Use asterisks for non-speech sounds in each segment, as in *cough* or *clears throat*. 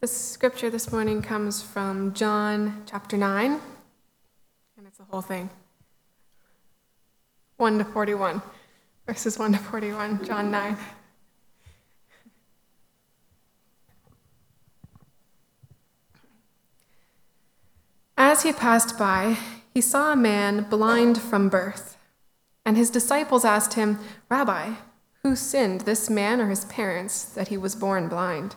The scripture this morning comes from John chapter 9, and it's the whole thing 1 to 41, verses 1 to 41, John 9. As he passed by, he saw a man blind from birth, and his disciples asked him, Rabbi, who sinned, this man or his parents, that he was born blind?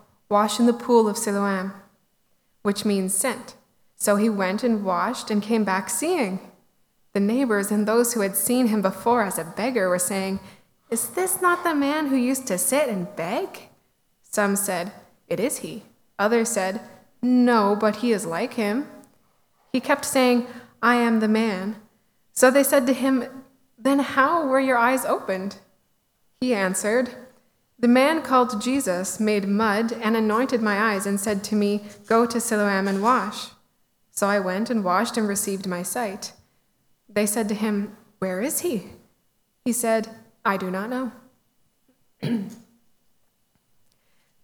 wash in the pool of Siloam, which means sent. So he went and washed and came back seeing. The neighbors and those who had seen him before as a beggar were saying, Is this not the man who used to sit and beg? Some said, It is he. Others said, No, but he is like him. He kept saying, I am the man. So they said to him, then how were your eyes opened? He answered, The man called Jesus made mud and anointed my eyes and said to me, Go to Siloam and wash. So I went and washed and received my sight. They said to him, Where is he? He said, I do not know. *clears throat*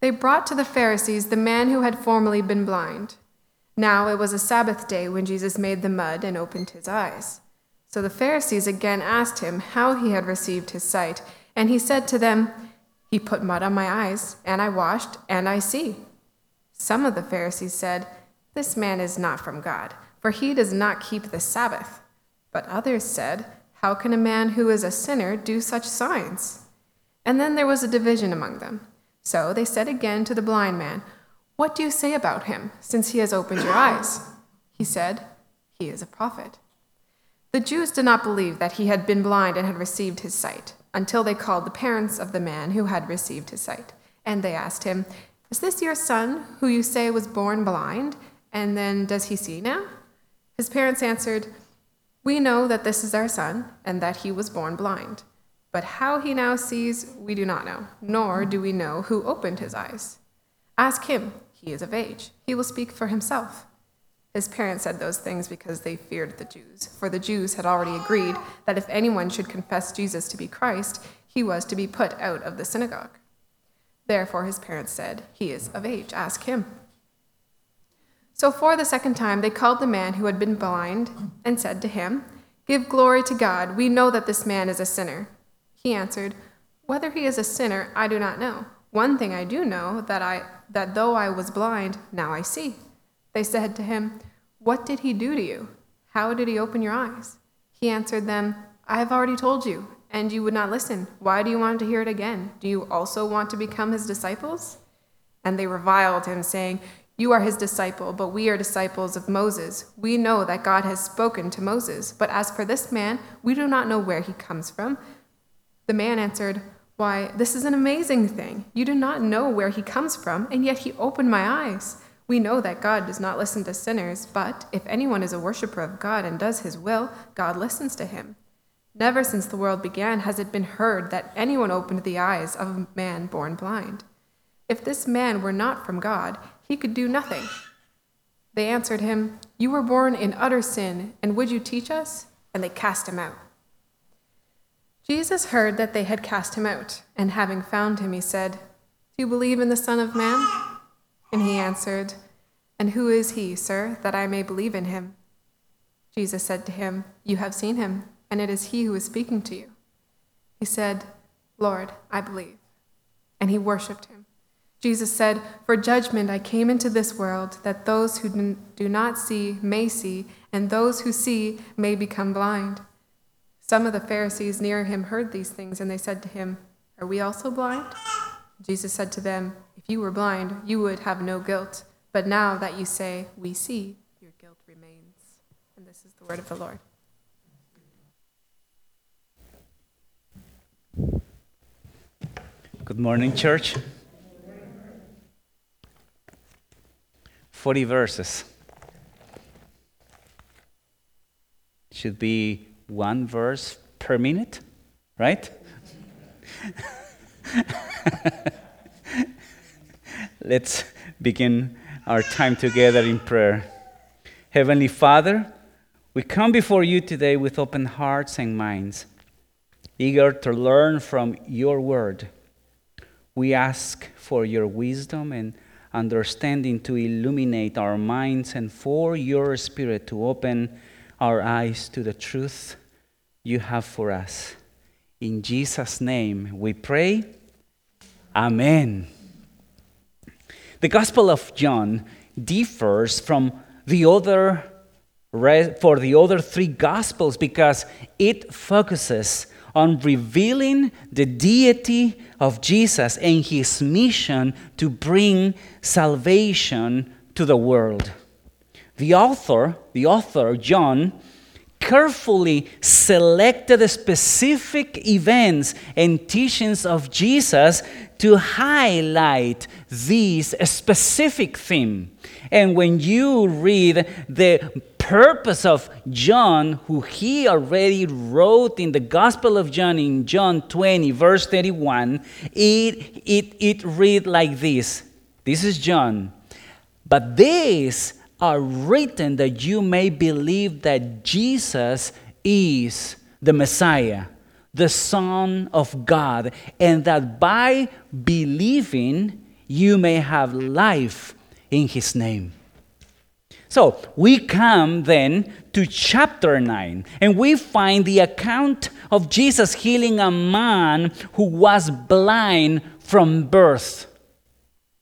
they brought to the Pharisees the man who had formerly been blind. Now it was a Sabbath day when Jesus made the mud and opened his eyes. So the Pharisees again asked him how he had received his sight. And he said to them, He put mud on my eyes, and I washed, and I see. Some of the Pharisees said, This man is not from God, for he does not keep the Sabbath. But others said, How can a man who is a sinner do such signs? And then there was a division among them. So they said again to the blind man, What do you say about him, since he has opened your eyes? He said, He is a prophet. The Jews did not believe that he had been blind and had received his sight until they called the parents of the man who had received his sight. And they asked him, Is this your son who you say was born blind? And then does he see now? His parents answered, We know that this is our son and that he was born blind. But how he now sees, we do not know, nor do we know who opened his eyes. Ask him, he is of age. He will speak for himself. His parents said those things because they feared the Jews, for the Jews had already agreed that if anyone should confess Jesus to be Christ, he was to be put out of the synagogue. Therefore, his parents said, He is of age, ask him. So, for the second time, they called the man who had been blind and said to him, Give glory to God. We know that this man is a sinner. He answered, Whether he is a sinner, I do not know. One thing I do know, that, I, that though I was blind, now I see. They said to him, what did he do to you? How did he open your eyes? He answered them, I have already told you, and you would not listen. Why do you want to hear it again? Do you also want to become his disciples? And they reviled him, saying, You are his disciple, but we are disciples of Moses. We know that God has spoken to Moses, but as for this man, we do not know where he comes from. The man answered, Why, this is an amazing thing. You do not know where he comes from, and yet he opened my eyes. We know that God does not listen to sinners, but if anyone is a worshiper of God and does his will, God listens to him. Never since the world began has it been heard that anyone opened the eyes of a man born blind. If this man were not from God, he could do nothing. They answered him, You were born in utter sin, and would you teach us? And they cast him out. Jesus heard that they had cast him out, and having found him, he said, Do you believe in the Son of Man? And he answered, And who is he, sir, that I may believe in him? Jesus said to him, You have seen him, and it is he who is speaking to you. He said, Lord, I believe. And he worshipped him. Jesus said, For judgment I came into this world, that those who do not see may see, and those who see may become blind. Some of the Pharisees near him heard these things, and they said to him, Are we also blind? Jesus said to them, you were blind, you would have no guilt. But now that you say, We see, your guilt remains. And this is the word of the Lord. Good morning, church. 40 verses. Should be one verse per minute, right? *laughs* Let's begin our time together in prayer. Heavenly Father, we come before you today with open hearts and minds, eager to learn from your word. We ask for your wisdom and understanding to illuminate our minds and for your spirit to open our eyes to the truth you have for us. In Jesus' name we pray. Amen. The Gospel of John differs from the other for the other three gospels because it focuses on revealing the deity of Jesus and his mission to bring salvation to the world. The author, the author John, carefully selected specific events and teachings of Jesus to highlight this specific theme. And when you read the purpose of John, who he already wrote in the Gospel of John in John 20, verse 31, it, it, it read like this. This is John. But these are written that you may believe that Jesus is the Messiah, the Son of God, and that by believing you may have life in His name. So we come then to chapter 9, and we find the account of Jesus healing a man who was blind from birth.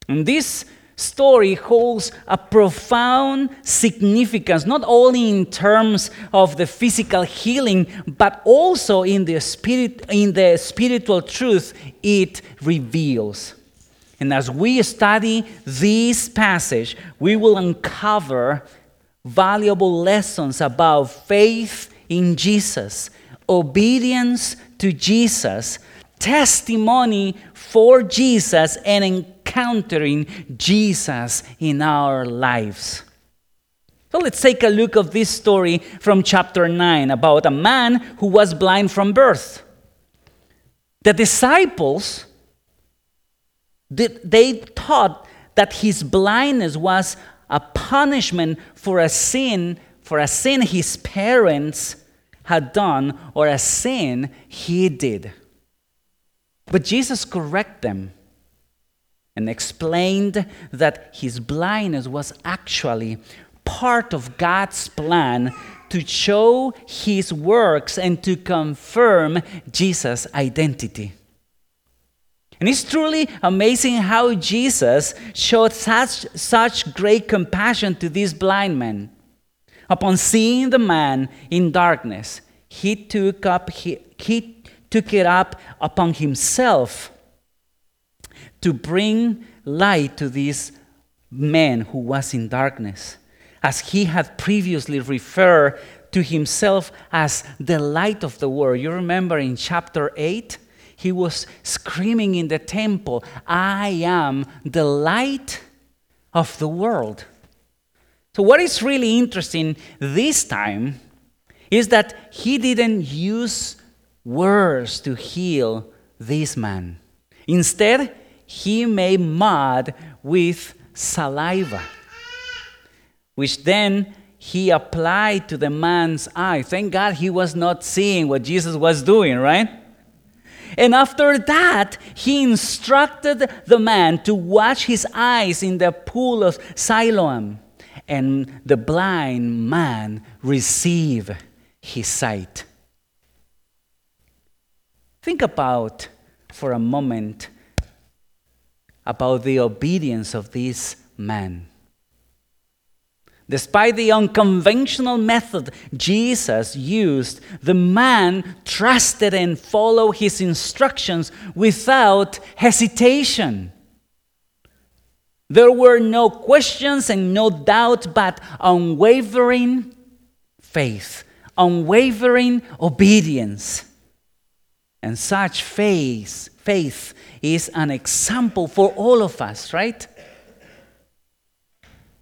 And this story holds a profound significance, not only in terms of the physical healing, but also in the, spirit, in the spiritual truth it reveals. And as we study this passage, we will uncover valuable lessons about faith in Jesus, obedience to Jesus, testimony for Jesus, and encountering Jesus in our lives. So let's take a look of this story from chapter 9 about a man who was blind from birth. The disciples they thought that his blindness was a punishment for a sin, for a sin his parents had done or a sin he did. But Jesus corrected them and explained that his blindness was actually part of God's plan to show his works and to confirm Jesus' identity. And it's truly amazing how Jesus showed such, such great compassion to this blind man. Upon seeing the man in darkness, he took, up, he, he took it up upon himself to bring light to this man who was in darkness, as he had previously referred to himself as the light of the world. You remember in chapter 8? He was screaming in the temple, I am the light of the world. So, what is really interesting this time is that he didn't use words to heal this man. Instead, he made mud with saliva, which then he applied to the man's eye. Thank God he was not seeing what Jesus was doing, right? And after that, he instructed the man to wash his eyes in the pool of Siloam. And the blind man received his sight. Think about for a moment about the obedience of these men. Despite the unconventional method Jesus used, the man trusted and followed his instructions without hesitation. There were no questions and no doubt, but unwavering faith, unwavering obedience. And such faith, faith is an example for all of us, right?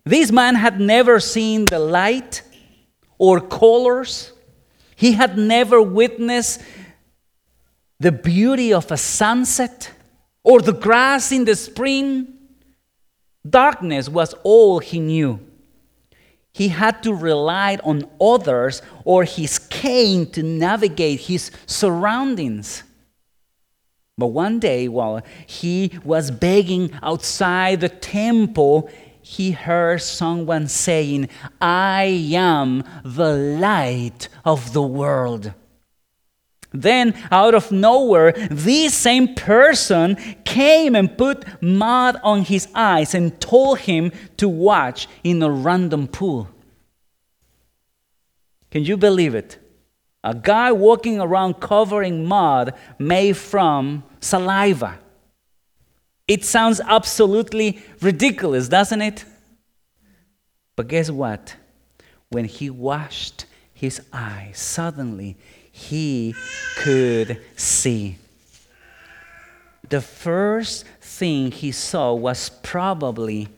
This man had never seen the light or colors. He had never witnessed the beauty of a sunset or the grass in the spring. Darkness was all he knew. He had to rely on others or his cane to navigate his surroundings. But one day, while he was begging outside the temple, he heard someone saying, I am the light of the world. Then, out of nowhere, this same person came and put mud on his eyes and told him to watch in a random pool. Can you believe it? A guy walking around covering mud made from saliva. It sounds absolutely ridiculous, doesn't it? But guess what? When he washed his eyes, suddenly he could see. The first thing he saw was probably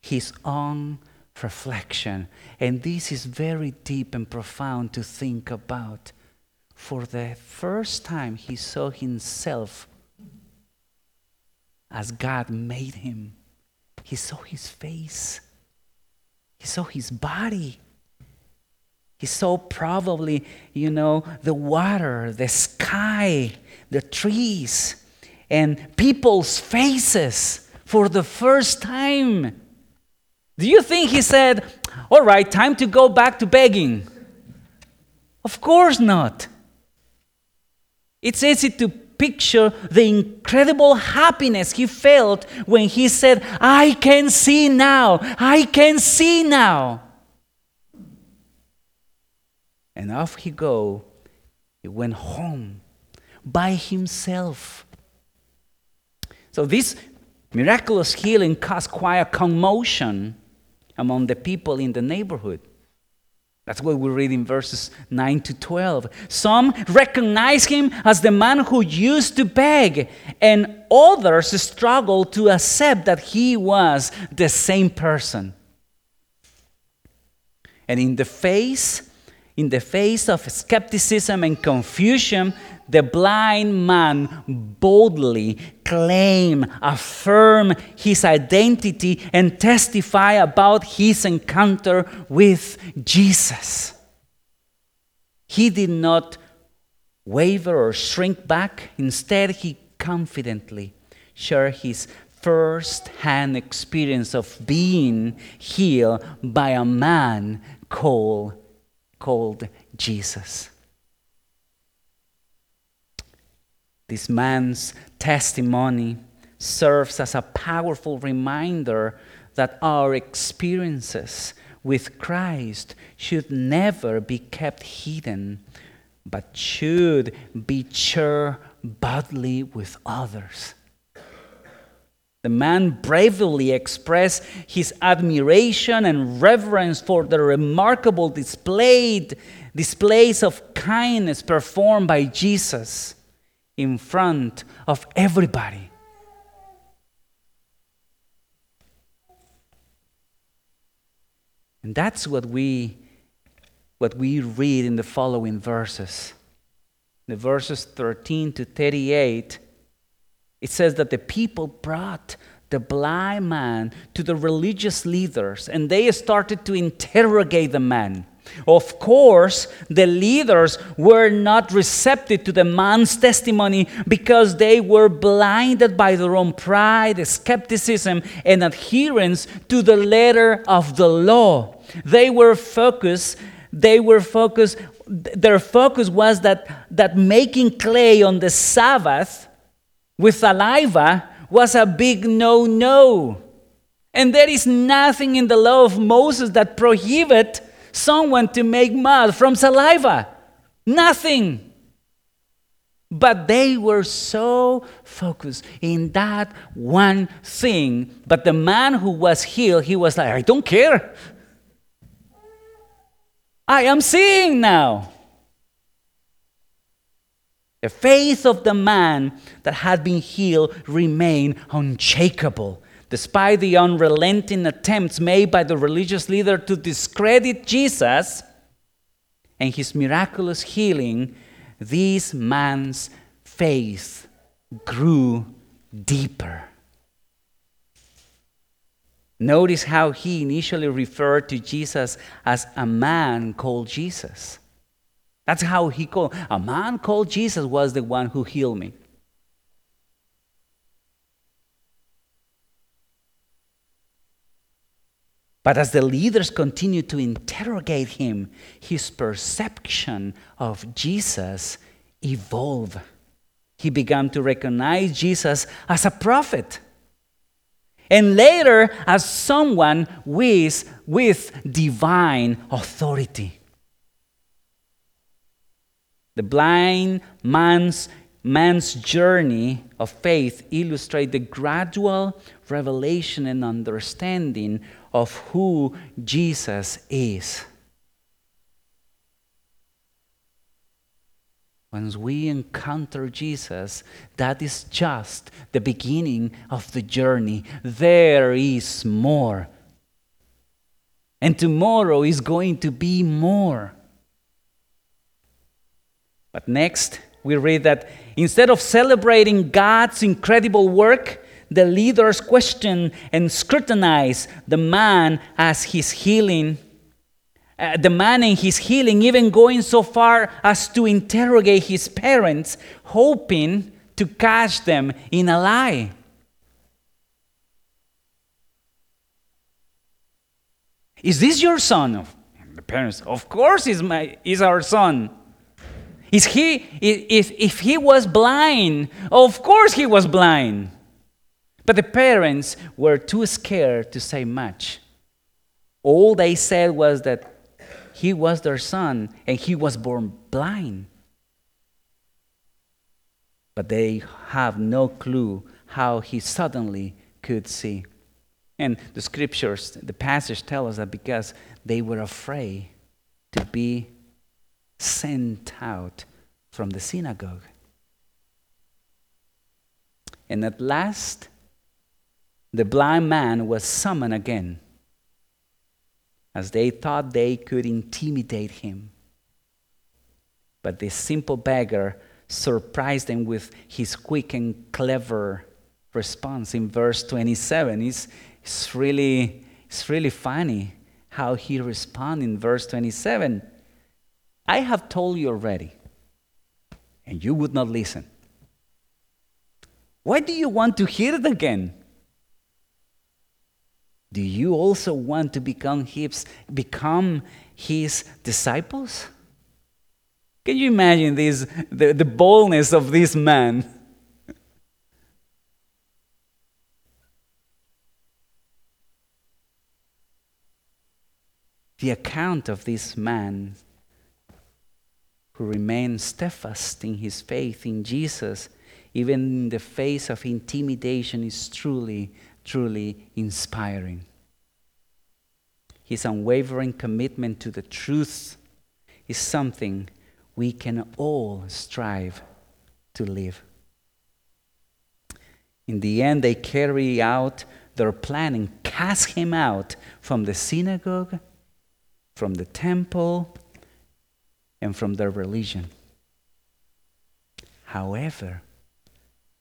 his own reflection. And this is very deep and profound to think about. For the first time, he saw himself as God made him. He saw his face, he saw his body. He saw probably, you know, the water, the sky, the trees, and people's faces for the first time. Do you think he said, All right, time to go back to begging? Of course not. It's easy to picture the incredible happiness he felt when he said, I can see now, I can see now. And off he go. He went home by himself. So this miraculous healing caused quite a commotion among the people in the neighborhood. That's what we read in verses 9 to 12. Some recognize him as the man who used to beg, and others struggle to accept that he was the same person. And in the face in the face of skepticism and confusion, the blind man boldly claim, affirm his identity, and testify about his encounter with Jesus. He did not waver or shrink back. Instead, he confidently shared his first hand experience of being healed by a man called, called Jesus. This man's testimony serves as a powerful reminder that our experiences with Christ should never be kept hidden, but should be shared boldly with others. The man bravely expressed his admiration and reverence for the remarkable displayed, displays of kindness performed by Jesus in front of everybody. And that's what we what we read in the following verses. The verses 13 to 38, it says that the people brought the blind man to the religious leaders and they started to interrogate the man. Of course, the leaders were not receptive to the man's testimony because they were blinded by their own pride, skepticism, and adherence to the letter of the law. They were focused, they were focused, their focus was that, that making clay on the Sabbath with saliva was a big no no. And there is nothing in the law of Moses that prohibit someone to make mud from saliva. Nothing. But they were so focused in that one thing. But the man who was healed, he was like, I don't care. I am seeing now. The faith of the man that had been healed remained unshakable. despite the unrelenting attempts made by the religious leader to discredit Jesus and his miraculous healing, this man's faith grew deeper. Notice how he initially referred to Jesus as a man called Jesus. That's how he called. A man called Jesus was the one who healed me. But as the leaders continued to interrogate him, his perception of Jesus evolved. He began to recognize Jesus as a prophet and later as someone with, with divine authority. The blind man's, man's journey of faith illustrates the gradual revelation and understanding of who Jesus is. Once we encounter Jesus, that is just the beginning of the journey. There is more. And tomorrow is going to be more. But next, we read that instead of celebrating God's incredible work, the leaders question and scrutinize the man as his healing. Uh, the man and his healing, even going so far as to interrogate his parents, hoping to catch them in a lie. Is this your son? The parents, of course, is my is our son. Is he if if he was blind? Of course he was blind. But the parents were too scared to say much. All they said was that he was their son and he was born blind. But they have no clue how he suddenly could see. And the scriptures, the passage tell us that because they were afraid to be sent out from the synagogue. And at last, the blind man was summoned again, as they thought they could intimidate him. But this simple beggar surprised them with his quick and clever response in verse 27. It's, it's, really, it's really funny how he responds in verse 27. I have told you already, and you would not listen. Why do you want to hear it again? Do you also want to become his, become his disciples? Can you imagine this, the, the boldness of this man? *laughs* the account of this man who remained steadfast in his faith in Jesus, even in the face of intimidation, is truly truly inspiring. His unwavering commitment to the truth is something we can all strive to live. In the end, they carry out their plan and cast him out from the synagogue, from the temple, and from their religion. However,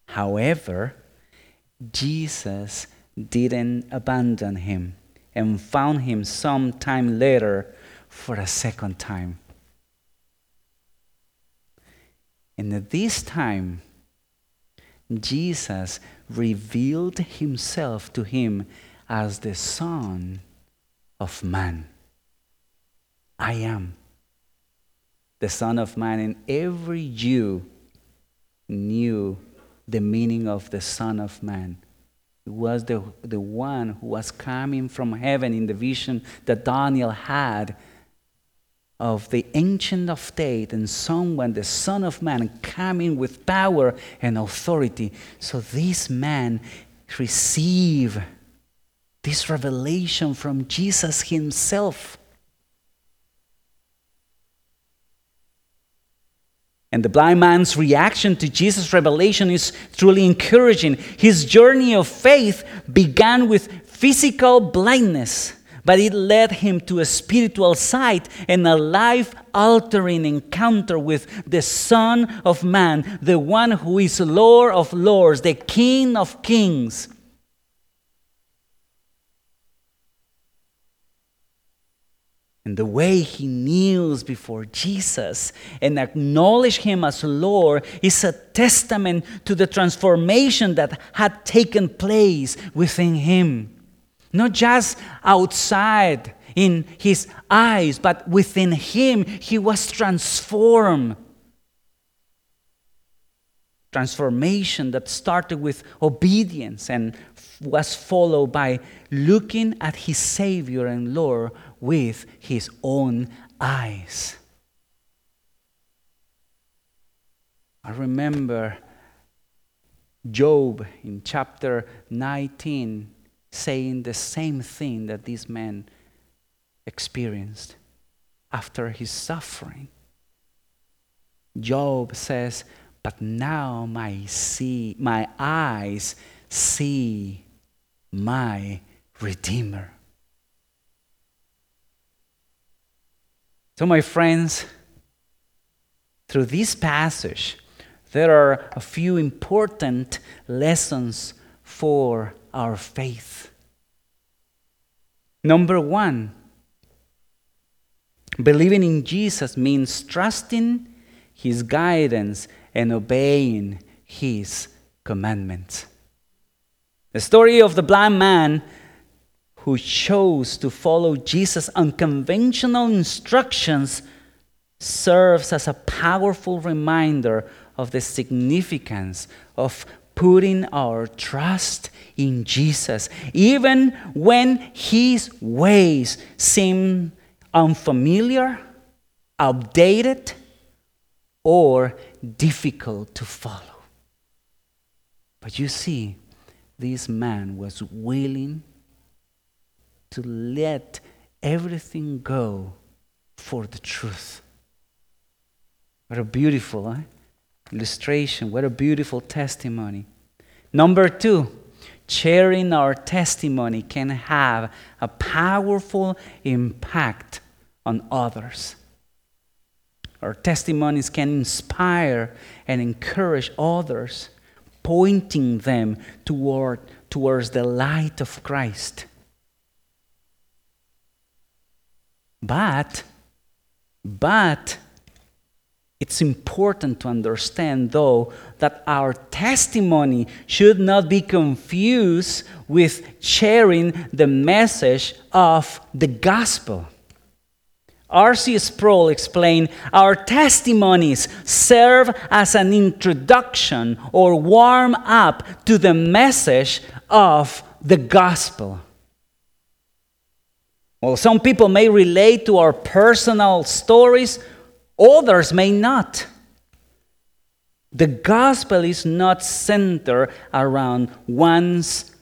however, Jesus didn't abandon him and found him some time later for a second time. And at this time, Jesus revealed himself to him as the Son of Man. I am the Son of Man, and every Jew knew the meaning of the Son of Man. It was the, the one who was coming from heaven in the vision that Daniel had of the Ancient of Days and someone, the Son of Man, coming with power and authority. So this man received this revelation from Jesus himself. And the blind man's reaction to Jesus' revelation is truly encouraging. His journey of faith began with physical blindness, but it led him to a spiritual sight and a life altering encounter with the Son of Man, the one who is Lord of Lords, the King of Kings. And the way he kneels before Jesus and acknowledge him as Lord is a testament to the transformation that had taken place within him. Not just outside in his eyes, but within him, he was transformed. Transformation that started with obedience and was followed by looking at his Savior and Lord with his own eyes. I remember Job in chapter 19 saying the same thing that this man experienced after his suffering. Job says, But now my, see, my eyes see my Redeemer. So, my friends, through this passage, there are a few important lessons for our faith. Number one, believing in Jesus means trusting his guidance and obeying his commandments. The story of the blind man who chose to follow Jesus' unconventional instructions serves as a powerful reminder of the significance of putting our trust in Jesus, even when his ways seem unfamiliar, outdated, or difficult to follow. But you see, this man was willing to let everything go for the truth. What a beautiful eh? illustration. What a beautiful testimony. Number two, sharing our testimony can have a powerful impact on others. Our testimonies can inspire and encourage others, pointing them toward, towards the light of Christ. But, but, it's important to understand, though, that our testimony should not be confused with sharing the message of the gospel. R.C. Sproul explained Our testimonies serve as an introduction or warm up to the message of the gospel. Well, some people may relate to our personal stories, others may not. The gospel is not centered around one's,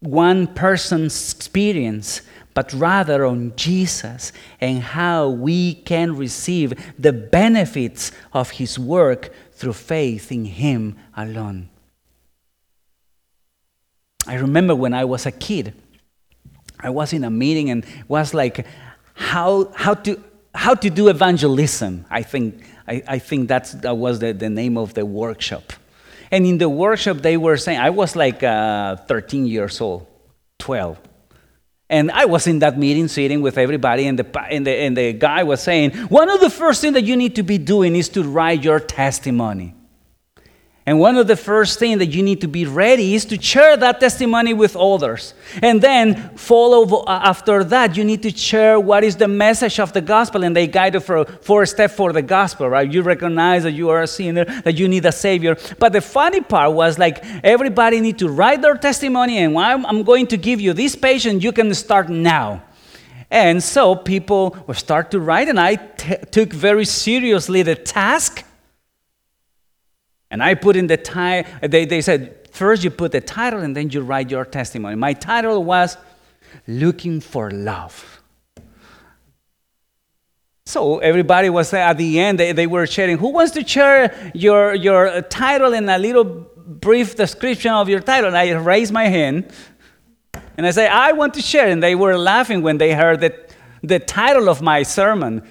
one person's experience, but rather on Jesus and how we can receive the benefits of his work through faith in him alone. I remember when I was a kid, I was in a meeting and was like, how, how, to, how to do evangelism. I think, I, I think that's, that was the, the name of the workshop. And in the workshop, they were saying, I was like uh, 13 years old, 12. And I was in that meeting sitting with everybody, and the, and, the, and the guy was saying, One of the first things that you need to be doing is to write your testimony. And one of the first things that you need to be ready is to share that testimony with others. And then follow uh, after that, you need to share what is the message of the gospel. And they guide you for four steps for the gospel, right? You recognize that you are a sinner, that you need a savior. But the funny part was like everybody need to write their testimony, and I'm going to give you this page, and you can start now. And so people will start to write, and I t- took very seriously the task and I put in the title, they, they said, first you put the title and then you write your testimony. My title was Looking for Love. So everybody was at the end, they, they were sharing, who wants to share your, your title and a little brief description of your title? And I raised my hand and I said, I want to share. And they were laughing when they heard that the title of my sermon,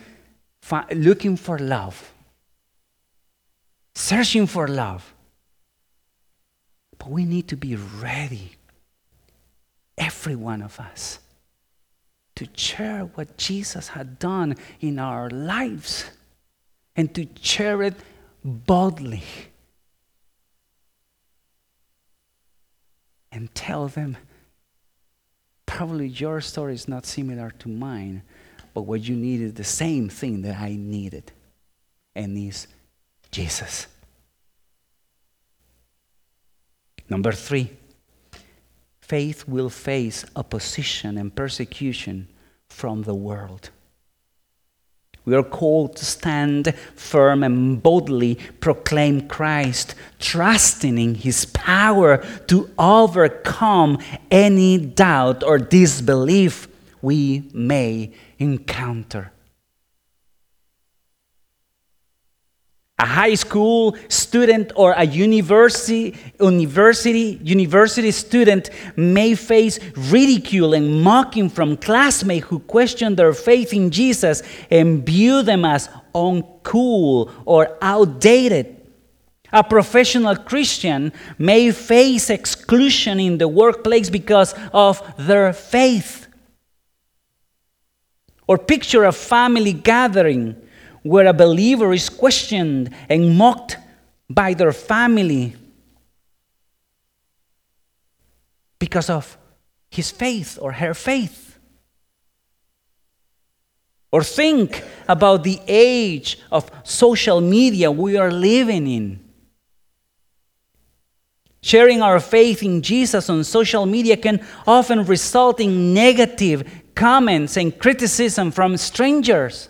Looking for Love, Searching for Love. But we need to be ready, every one of us to share what Jesus had done in our lives and to share it boldly and tell them probably your story is not similar to mine, but what you need is the same thing that I needed, and is Jesus. Number three faith will face opposition and persecution from the world. We are called to stand firm and boldly proclaim Christ, trusting in his power to overcome any doubt or disbelief we may encounter. A high school student or a university, university, university student may face ridicule and mocking from classmates who question their faith in Jesus and view them as uncool or outdated. A professional Christian may face exclusion in the workplace because of their faith. Or picture a family gathering where a believer is questioned and mocked by their family because of his faith or her faith. Or think about the age of social media we are living in. Sharing our faith in Jesus on social media can often result in negative comments and criticism from strangers.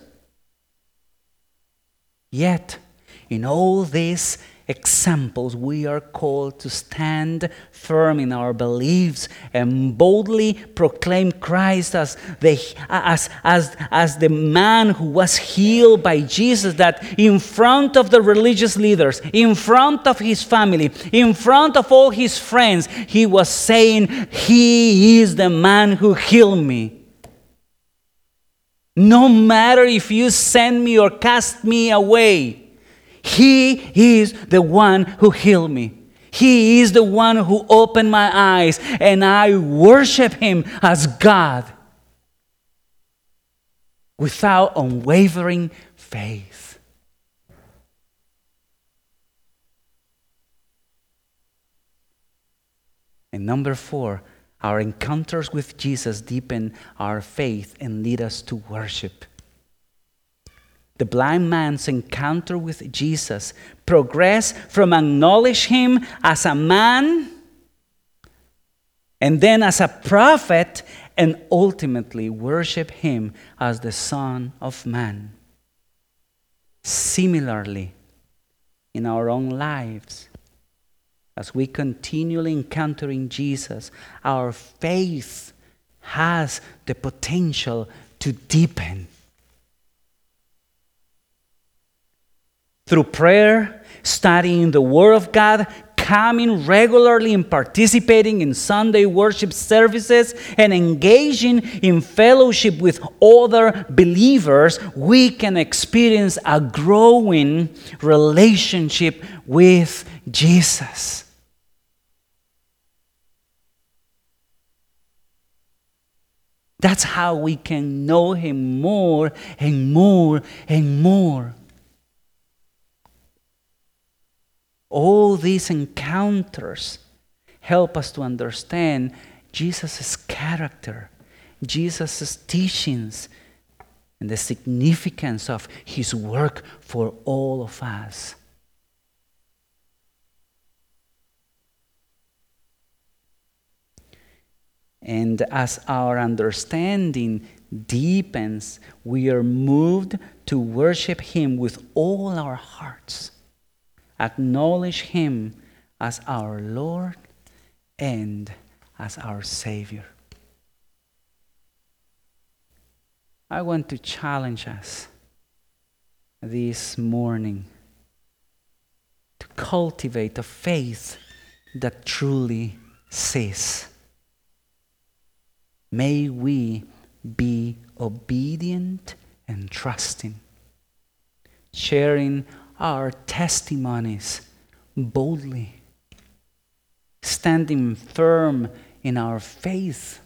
Yet, in all these examples, we are called to stand firm in our beliefs and boldly proclaim Christ as the, as, as, as the man who was healed by Jesus, that in front of the religious leaders, in front of his family, in front of all his friends, he was saying, He is the man who healed me. No matter if you send me or cast me away, He is the one who healed me. He is the one who opened my eyes, and I worship Him as God without unwavering faith. And number four, our encounters with Jesus deepen our faith and lead us to worship. The blind man's encounter with Jesus progressed from acknowledge him as a man and then as a prophet and ultimately worship him as the Son of Man. Similarly, in our own lives, as we continually encountering Jesus, our faith has the potential to deepen. Through prayer, studying the Word of God, coming regularly and participating in Sunday worship services, and engaging in fellowship with other believers, we can experience a growing relationship with Jesus. That's how we can know Him more and more and more. All these encounters help us to understand Jesus' character, Jesus' teachings, and the significance of His work for all of us. And as our understanding deepens, we are moved to worship Him with all our hearts, acknowledge Him as our Lord and as our Savior. I want to challenge us this morning to cultivate a faith that truly sees. May we be obedient and trusting, sharing our testimonies boldly, standing firm in our faith,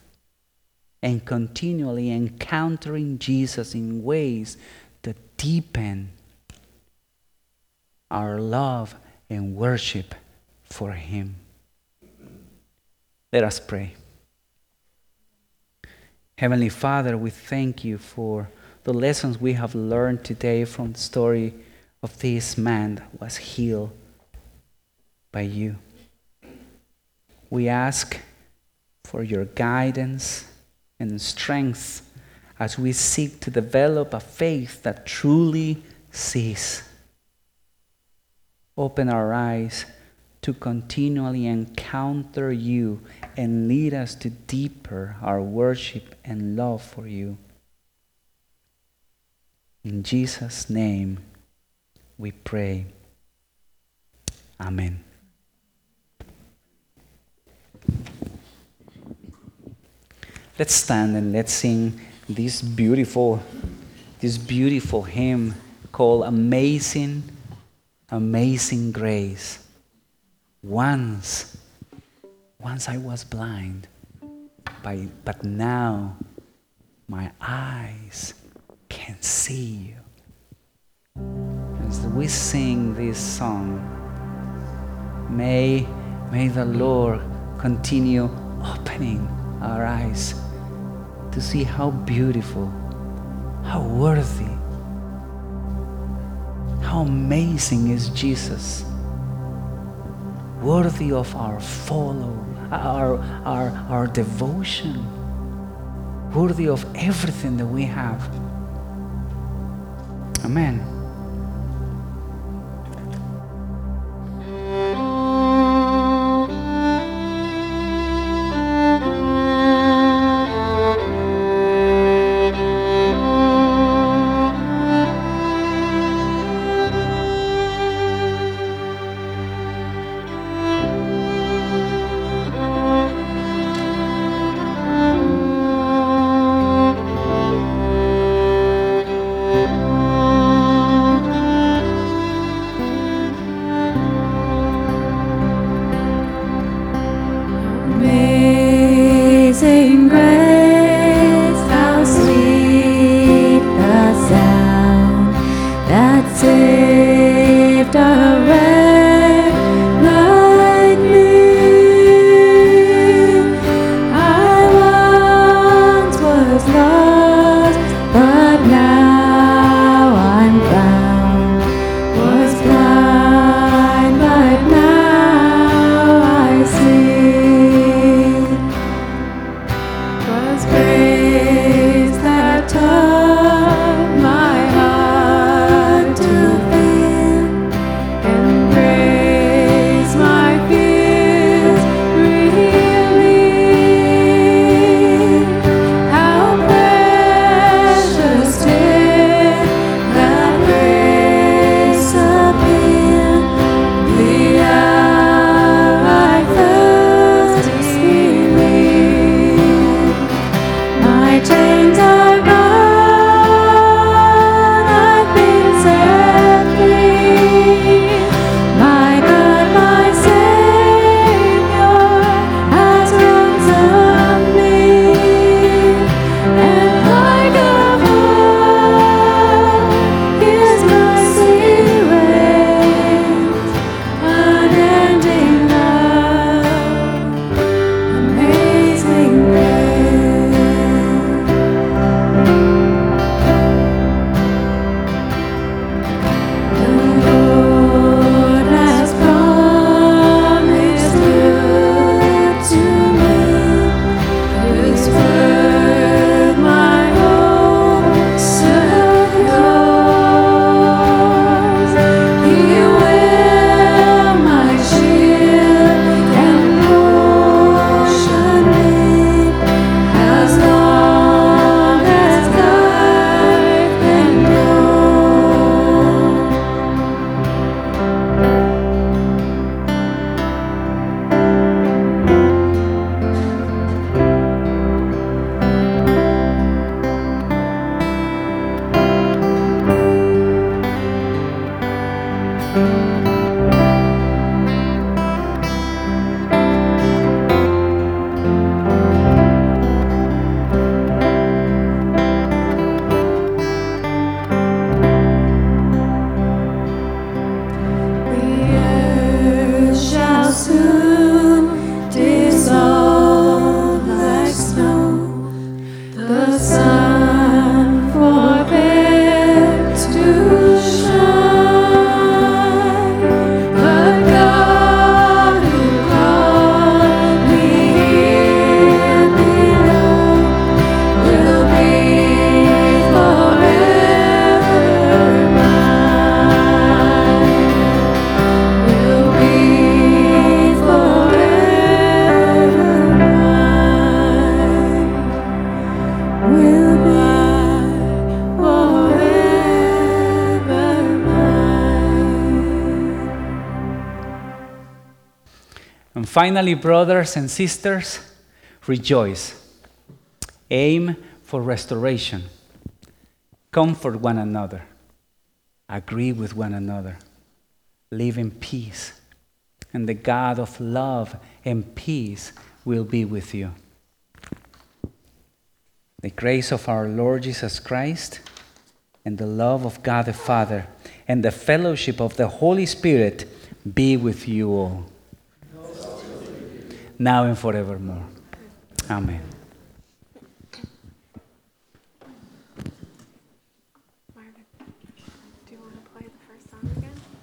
and continually encountering Jesus in ways that deepen our love and worship for Him. Let us pray. Heavenly Father, we thank you for the lessons we have learned today from the story of this man was healed by you. We ask for your guidance and strength as we seek to develop a faith that truly sees. Open our eyes to continually encounter you and lead us to deeper our worship and love for you. In Jesus' name we pray. Amen. Let's stand and let's sing this beautiful, this beautiful hymn called Amazing, Amazing Grace. Once, once I was blind, but now my eyes can see you. As we sing this song, may, may the Lord continue opening our eyes to see how beautiful, how worthy, how amazing is Jesus. Worthy of our follow, our, our, our devotion, worthy of everything that we have. Amen. Finally, brothers and sisters, rejoice. Aim for restoration. Comfort one another. Agree with one another. Live in peace. And the God of love and peace will be with you. The grace of our Lord Jesus Christ and the love of God the Father and the fellowship of the Holy Spirit be with you all, now and forevermore. Amen.